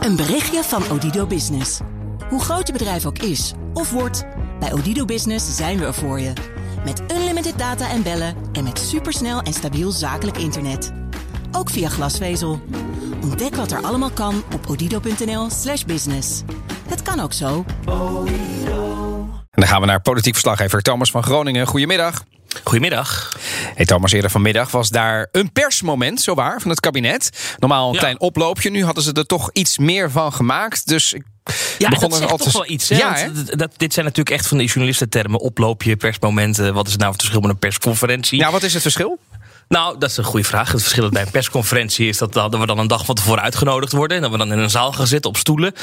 Een berichtje van Odido Business. Hoe groot je bedrijf ook is of wordt, bij Odido Business zijn we er voor je. Met unlimited data en bellen en met supersnel en stabiel zakelijk internet. Ook via glasvezel. Ontdek wat er allemaal kan op odido.nl/slash business. Het kan ook zo. En dan gaan we naar politiek verslaggever Thomas van Groningen. Goedemiddag. Goedemiddag. Hey Thomas, eerder vanmiddag was daar een persmoment, zowaar, van het kabinet. Normaal een Ja. klein oploopje, nu hadden ze er toch iets meer van gemaakt. Dus ik Ja, begon dat er altijd- toch wel iets. Hè? Ja, hè? dat, dit zijn natuurlijk echt van die journalistentermen. Oploopje, persmomenten. Wat is nou het verschil met een persconferentie? Ja, wat is het verschil? Nou, dat is een goede vraag. Het verschil bij een persconferentie is dat, we dan een dag van tevoren uitgenodigd worden. En dat we dan in een zaal gaan zitten op stoelen.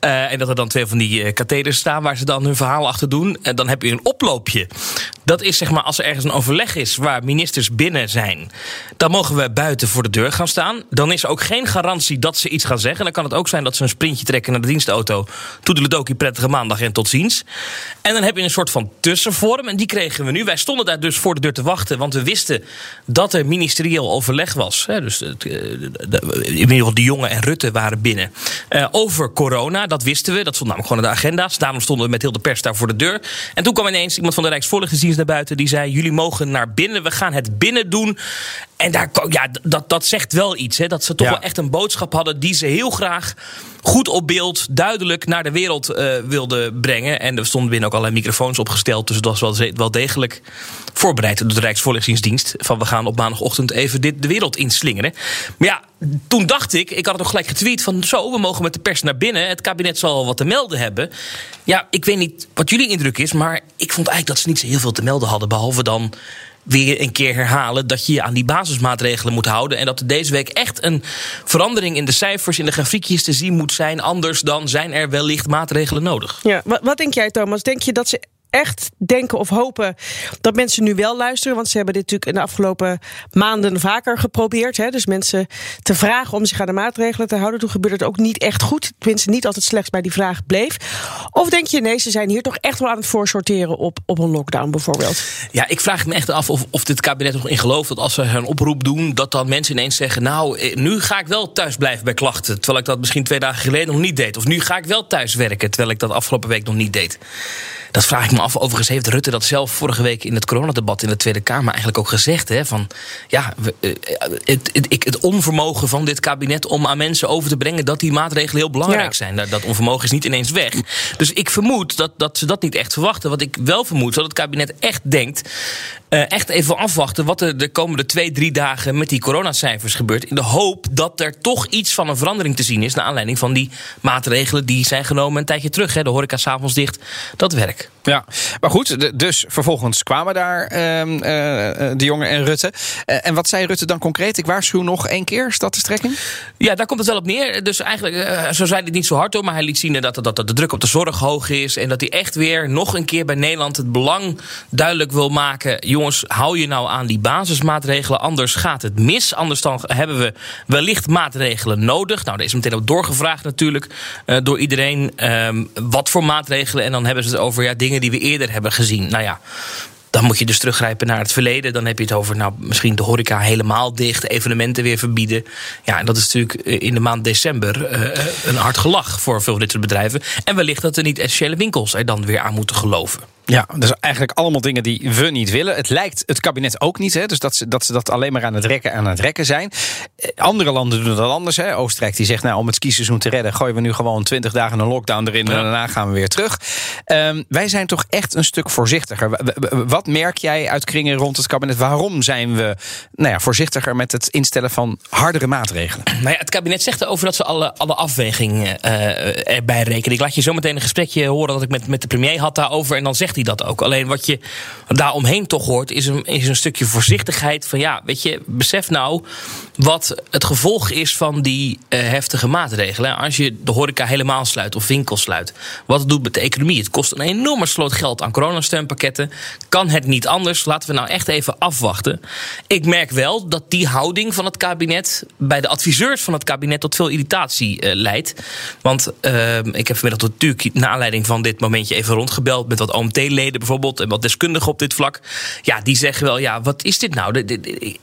Eh, en dat er dan twee van die eh, katheders staan waar ze dan hun verhaal achter doen. En dan heb je een oploopje. Dat is zeg maar als er ergens een overleg is waar ministers binnen zijn. Dan mogen we buiten voor de deur gaan staan. Dan is er ook geen garantie dat ze iets gaan zeggen. Dan kan het ook zijn dat ze een sprintje trekken naar de dienstauto. Toedeledokie, prettige maandag en tot ziens. En dan heb je een soort van tussenvorm. En die kregen we nu. Wij stonden daar dus voor de deur te wachten. Want we wisten dat er ministerieel overleg was. Hè, dus het, eh, in ieder geval de jongen en Rutte waren binnen. Eh, over corona, dat wisten we. Dat stond namelijk gewoon in de agenda's. Daarom stonden we met heel de pers daar voor de deur. En toen kwam ineens iemand van de Rijksvoorlichtingsdienst naar buiten. Die zei, jullie mogen naar binnen. We gaan het binnen doen. En daar, ja, dat, dat zegt wel iets. Hè, dat ze toch Ja. wel echt een boodschap hadden die ze heel graag goed op beeld, duidelijk naar de wereld eh, wilden brengen. En er stonden binnen ook allerlei microfoons opgesteld. Dus het was wel, wel degelijk voorbereid door de Rijksvoorlichtingsdienst. Van we gaan op maandagochtend even dit de wereld inslingeren. Maar ja, toen dacht ik, ik had het nog gelijk getweet van zo, we mogen met de pers naar binnen. Het kabinet zal wat te melden hebben. Ja, ik weet niet wat jullie indruk is, maar ik vond eigenlijk dat ze niet zo heel veel te melden hadden. Behalve dan weer een keer herhalen dat je je aan die basismaatregelen moet houden. En dat er deze week echt een verandering in de cijfers, in de grafiekjes te zien moet zijn. Anders dan zijn er wellicht maatregelen nodig. Ja, wat, wat denk jij, Thomas? Denk je dat ze echt denken of hopen dat mensen nu wel luisteren? Want ze hebben dit natuurlijk in de afgelopen maanden vaker geprobeerd. Hè? Dus mensen te vragen om zich aan de maatregelen te houden. Toen gebeurde het ook niet echt goed. Tenminste, niet altijd slechts bij die vraag bleef. Of denk je, nee, ze zijn hier toch echt wel aan het voorsorteren op, op een lockdown bijvoorbeeld? Ja, ik vraag me echt af of, of dit kabinet nog in gelooft dat als ze een oproep doen, dat dan mensen ineens zeggen: Nou, eh, nu ga ik wel thuis blijven bij klachten. Terwijl ik dat misschien twee dagen geleden nog niet deed. Of nu ga ik wel thuis werken, terwijl ik dat afgelopen week nog niet deed. Dat vraag ik me af. Overigens heeft Rutte dat zelf vorige week in het coronadebat in de Tweede Kamer eigenlijk ook gezegd. Hè, van ja, eh, het, het, ik- het onvermogen van dit kabinet om aan mensen over te brengen dat die maatregelen heel belangrijk Ja. zijn. Dat, dat onvermogen is niet ineens weg. Dus ik vermoed dat, dat ze dat niet echt verwachten. Wat ik wel vermoed, dat het kabinet echt denkt. Eh, echt even afwachten wat er de komende twee, drie dagen met die coronacijfers gebeurt. In de hoop dat er toch iets van een verandering te zien is. Naar aanleiding van die maatregelen die zijn genomen een tijdje terug. Hè. De horeca s'avonds dicht. Dat werk. Ja, maar goed, de- dus vervolgens kwamen daar eh, de jongen en Rutte. Eh, en wat zei Rutte dan concreet? Ik waarschuw nog één keer, stadstrekking. Ja, daar komt het wel op neer. Dus eigenlijk, zo zei hij het niet zo hard hoor. Maar hij liet zien dat, dat, dat de druk op de zorg hoog is. En dat hij echt weer nog een keer bij Nederland het belang duidelijk wil maken. Jongens, hou je nou aan die basismaatregelen. Anders gaat het mis. Anders dan hebben we wellicht maatregelen nodig. Nou, daar is meteen ook doorgevraagd natuurlijk eh, door iedereen. ehm, wat voor maatregelen? En dan hebben ze het over ja, dingen die we eerder hebben gezien. Nou ja. Dan moet je dus teruggrijpen naar het verleden. Dan heb je het over nou, misschien de horeca helemaal dicht, evenementen weer verbieden. Ja, en dat is natuurlijk eh, in de maand december eh, een hard gelach voor veel van dit soort bedrijven. En wellicht dat er niet essentiële winkels er dan weer aan moeten geloven. Ja, dus eigenlijk allemaal dingen die we niet willen. Het lijkt het kabinet ook niet, hè? dus dat ze, dat ze dat alleen maar aan het rekken en aan het rekken zijn. Eh, Andere landen doen dat anders. Hè? Oostenrijk die zegt, nou, om het skiseizoen te redden, gooien we nu gewoon 20 dagen een lockdown erin en daarna gaan we weer terug. Ehm, wij zijn toch echt een stuk voorzichtiger. Wat merk jij uit kringen rond het kabinet? Waarom zijn we nou ja, voorzichtiger met het instellen van hardere maatregelen? Nou ja, het kabinet zegt erover dat ze alle, alle afwegingen eh, erbij rekenen. Ik laat je zo meteen een gesprekje horen dat ik met, met de premier had daarover. En dan zegt hij dat ook. Alleen wat je daaromheen toch hoort, is een, is een stukje voorzichtigheid. Van ja, weet je, besef nou wat het gevolg is van die eh, heftige maatregelen. Als je de horeca helemaal sluit of winkels sluit. Wat het doet met de economie. Het kost een enorme sloot geld aan coronasteunpakketten. Kan het niet anders? Laten we nou echt even afwachten. Ik merk wel dat die houding van het kabinet bij de adviseurs van het kabinet tot veel irritatie eh, leidt. Want eh, ik heb vanmiddag natuurlijk naar aanleiding van dit momentje even rondgebeld met wat OMT OMT-leden bijvoorbeeld, en wat deskundigen op dit vlak, ja, die zeggen wel, ja, wat is dit nou?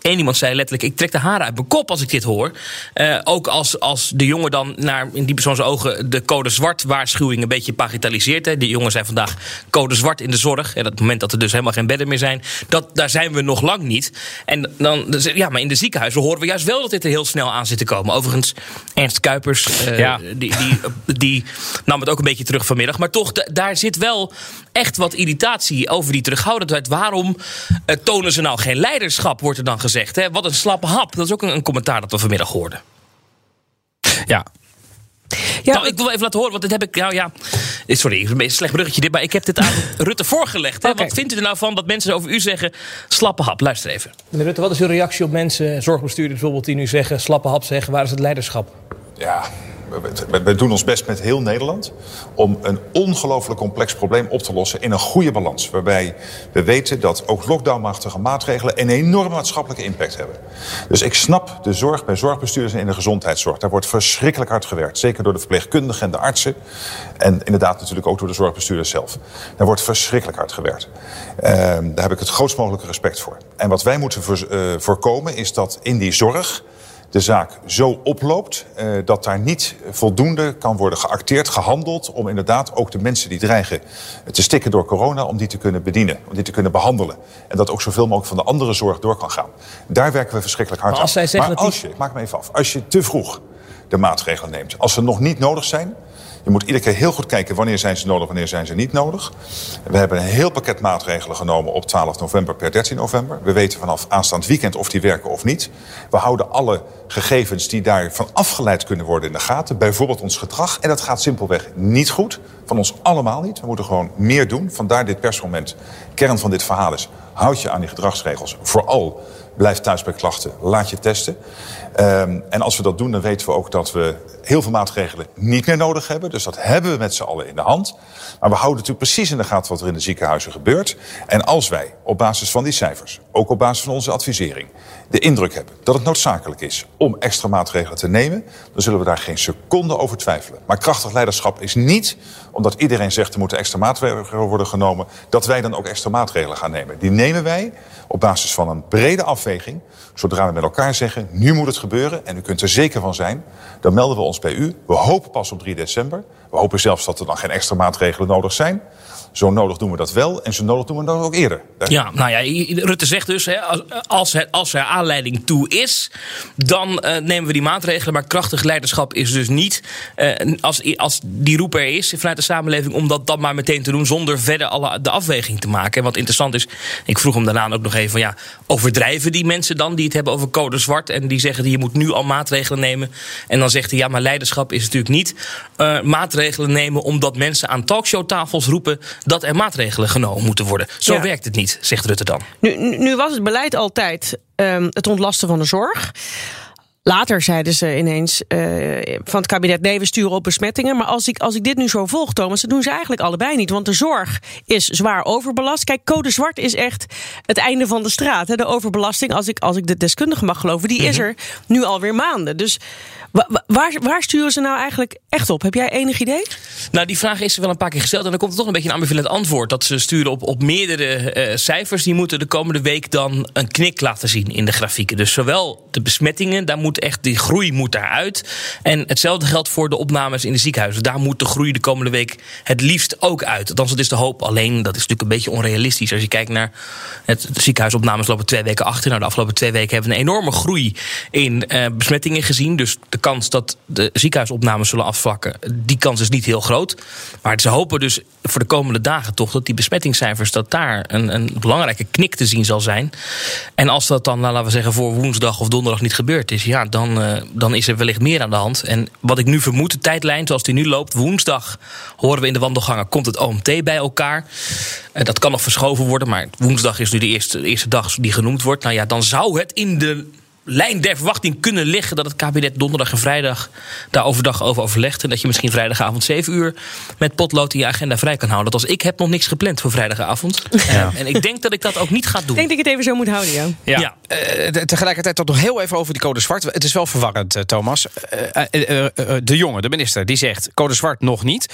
Eén iemand zei letterlijk, ik trek de haren uit mijn kop als ik dit hoor. Uh, ook als, als de jongen dan naar, in die persoons ogen, de code zwart waarschuwing een beetje bagitaliseert. Hè. Die jongen zijn vandaag code zwart in de zorg. En het moment dat er dus helemaal geen bedden meer zijn, dat, daar zijn we nog lang niet. En dan, ja, maar in de ziekenhuizen horen we juist wel dat dit er heel snel aan zit te komen. Overigens, Ernst Kuipers, uh, ja. die, die, die nam het ook een beetje terug vanmiddag. Maar toch, daar zit wel echt wat irritatie over die terughoudendheid. Waarom uh, tonen ze nou geen leiderschap, wordt er dan gezegd. Hè? Wat een slappe hap. Dat is ook een, een commentaar dat we vanmiddag hoorden. Ja, ja, nou, ik wil even laten horen, want dit heb ik. Nou ja, sorry, een slecht bruggetje dit, maar ik heb dit aan Rutte voorgelegd. Hè? Wat vindt u er nou van dat mensen over u zeggen slappe hap? Luister even. Meneer Rutte, wat is uw reactie op mensen, zorgbestuurders bijvoorbeeld, die nu zeggen slappe hap zeggen? Waar is het leiderschap? Ja, we doen ons best met heel Nederland om een ongelooflijk complex probleem op te lossen in een goede balans. Waarbij we weten dat ook lockdownmachtige maatregelen een enorme maatschappelijke impact hebben. Dus ik snap de zorg bij zorgbestuurders en in de gezondheidszorg. Daar wordt verschrikkelijk hard gewerkt. Zeker door de verpleegkundigen en de artsen. En inderdaad natuurlijk ook door de zorgbestuurders zelf. Daar wordt verschrikkelijk hard gewerkt. Uh, daar heb ik het grootst mogelijke respect voor. En wat wij moeten uh, voorkomen is dat in die zorg de zaak zo oploopt uh, dat daar niet voldoende kan worden geacteerd, gehandeld... om inderdaad ook de mensen die dreigen te stikken door corona... om die te kunnen bedienen, om die te kunnen behandelen. En dat ook zoveel mogelijk van de andere zorg door kan gaan. Daar werken we verschrikkelijk hard maar als aan. Zij zeggen maar als je, ik maak me even af, als je te vroeg de maatregelen neemt... als ze nog niet nodig zijn je moet iedere keer heel goed kijken wanneer zijn ze nodig, wanneer zijn ze niet nodig. We hebben een heel pakket maatregelen genomen op 12 november per 13 november. We weten vanaf aanstaand weekend of die werken of niet. We houden alle gegevens die daarvan afgeleid kunnen worden in de gaten. Bijvoorbeeld ons gedrag. En dat gaat simpelweg niet goed. Van ons allemaal niet. We moeten gewoon meer doen. Vandaar dit persmoment. Kern van dit verhaal is, houd je aan die gedragsregels. Vooral blijf thuis bij klachten, laat je testen. Um, en als we dat doen, dan weten we ook dat we heel veel maatregelen niet meer nodig hebben. Dus dat hebben we met z'n allen in de hand. Maar we houden natuurlijk precies in de gaten wat er in de ziekenhuizen gebeurt. En als wij op basis van die cijfers, ook op basis van onze advisering... de indruk hebben dat het noodzakelijk is om extra maatregelen te nemen... dan zullen we daar geen seconde over twijfelen. Maar krachtig leiderschap is niet omdat iedereen zegt... er moeten extra maatregelen worden genomen... dat wij dan ook extra maatregelen gaan nemen. Die nemen wij op basis van een brede afweging... zodra we met elkaar zeggen, nu moet het gebeuren... en u kunt er zeker van zijn, dan melden we ons bij u. We hopen pas op 3 december. We hopen zelfs dat er dan geen extra maatregelen nodig zijn. Zo nodig doen we dat wel en zo nodig doen we dat ook eerder. Ja, nou ja, Rutte zegt dus, hè, als, als er aanleiding toe is, dan uh, nemen we die maatregelen. Maar krachtig leiderschap is dus niet, uh, als, als die roep er is vanuit de samenleving, om dat dan maar meteen te doen zonder verder alle, de afweging te maken. En wat interessant is, ik vroeg hem daarna ook nog even van ja, overdrijven die mensen dan die het hebben over code zwart en die zeggen je moet nu al maatregelen nemen. En dan zegt hij ja, maar leiderschap is natuurlijk niet uh, maatregelen nemen omdat mensen aan talkshowtafels roepen dat er maatregelen genomen moeten worden. Zo ja. werkt het niet, zegt Rutte dan. Nu, nu was het beleid altijd um, het ontlasten van de zorg. Later zeiden ze ineens uh, van het kabinet: nee, we sturen op besmettingen. Maar als ik, als ik dit nu zo volg, Thomas, dan doen ze eigenlijk allebei niet. Want de zorg is zwaar overbelast. Kijk, code zwart is echt het einde van de straat. Hè. De overbelasting, als ik, als ik de deskundige mag geloven, die is er nu alweer maanden. Dus Waar, waar, sturen ze nou eigenlijk echt op? Heb jij enig idee? Nou, die vraag is wel een paar keer gesteld. En dan komt er toch een beetje een ambivalent antwoord. Dat ze sturen op, op meerdere uh, cijfers. Die moeten de komende week dan een knik laten zien in de grafieken. Dus zowel de besmettingen, daar moet echt die groei moet daaruit. En hetzelfde geldt voor de opnames in de ziekenhuizen. Daar moet de groei de komende week het liefst ook uit. Althans, dat is de hoop. Alleen, dat is natuurlijk een beetje onrealistisch. Als je kijkt naar het ziekenhuisopnames lopen twee weken achter. Nou, de afgelopen twee weken hebben we een enorme groei in uh, besmettingen gezien. Dus de kans dat de ziekenhuisopnames zullen afvlakken, die kans is niet heel groot. Maar ze hopen dus voor de komende dagen toch dat die besmettingscijfers, dat daar een, een belangrijke knik te zien zal zijn. En als dat dan, nou, laten we zeggen, voor woensdag of donderdag niet gebeurd is, ja, dan, uh, dan is er wellicht meer aan de hand. En wat ik nu vermoed, de tijdlijn zoals die nu loopt, woensdag horen we in de wandelgangen, komt het OMT bij elkaar. Uh, dat kan nog verschoven worden, maar woensdag is nu de eerste, de eerste dag die genoemd wordt. Nou ja, dan zou het in de lijn der verwachting kunnen liggen dat het kabinet donderdag en vrijdag daar overdag over overlegt. En dat je misschien vrijdagavond 7 uur met potlood in je agenda vrij kan houden. Dat als ik heb nog niks gepland voor vrijdagavond. Ja. En ik denk dat ik dat ook niet ga doen. Ik denk dat ik het even zo moet houden, ja. Ja. ja. Uh, tegelijkertijd toch nog heel even over die code zwart. Het is wel verwarrend, uh, Thomas. Uh, de jongen, de minister, die zegt code zwart nog niet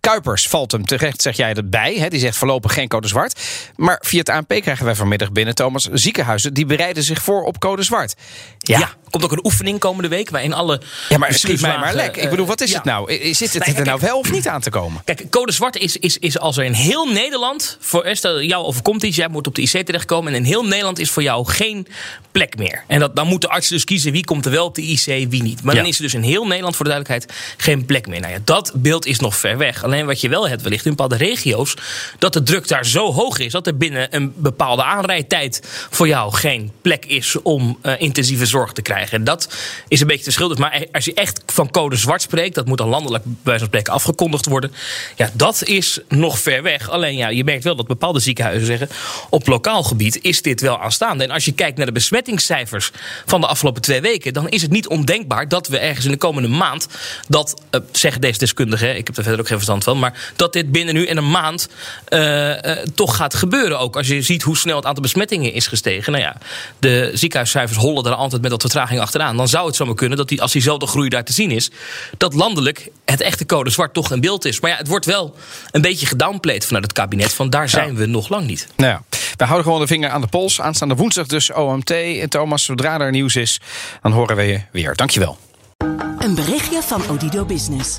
Kuipers valt hem terecht, zeg jij erbij. Hè? Die zegt voorlopig geen code zwart. Maar via het ANP krijgen wij vanmiddag binnen, Thomas. Ziekenhuizen die bereiden zich voor op code zwart. Ja. komt ook een oefening komende week waarin alle. Ja, maar schiet mij maar lek. Ik bedoel, wat is ja. het nou? Zit het Nee, er nou wel of niet aan te komen? Kijk, code zwart is, is, is als er in heel Nederland. Voor, eh, stel, jou overkomt iets, jij moet op de IC terechtkomen. En in heel Nederland is voor jou geen plek meer. En dat, dan moeten artsen dus kiezen wie komt er wel op de IC, wie niet. Maar Ja. dan is er dus in heel Nederland, voor de duidelijkheid, geen plek meer. Nou ja, dat beeld is nog ver weg. Alleen wat je wel hebt, wellicht in bepaalde regio's. dat de druk daar zo hoog is dat er binnen een bepaalde aanrijdtijd. voor jou geen plek is om eh, intensieve zorg te krijgen. En dat is een beetje te schuldig. Maar als je echt van code zwart spreekt, dat moet dan landelijk bij wijze van afgekondigd worden. Ja, dat is nog ver weg. Alleen ja, je merkt wel dat bepaalde ziekenhuizen zeggen. op lokaal gebied is dit wel aanstaande. En als je kijkt naar de besmettingscijfers van de afgelopen twee weken. dan is het niet ondenkbaar dat we ergens in de komende maand. dat, eh, zeggen deze deskundigen, ik heb er verder ook geen verstand van. maar dat dit binnen nu en een maand eh, eh, toch gaat gebeuren. Ook als je ziet hoe snel het aantal besmettingen is gestegen. Nou ja, de ziekenhuiscijfers hollen er altijd met wat vertraging achteraan. Dan zou het zomaar kunnen dat die, als diezelfde groei daar te zien is. dat landelijk het echte code zwart toch in beeld is. Maar ja, het wordt wel een beetje gedownplayed vanuit het kabinet. Van daar zijn we nog lang niet. Nou ja, we houden gewoon de vinger aan de pols. Aanstaande woensdag dus OMT. En Thomas, zodra er nieuws is, dan horen we je weer. Dankjewel. Een berichtje van Odido Business.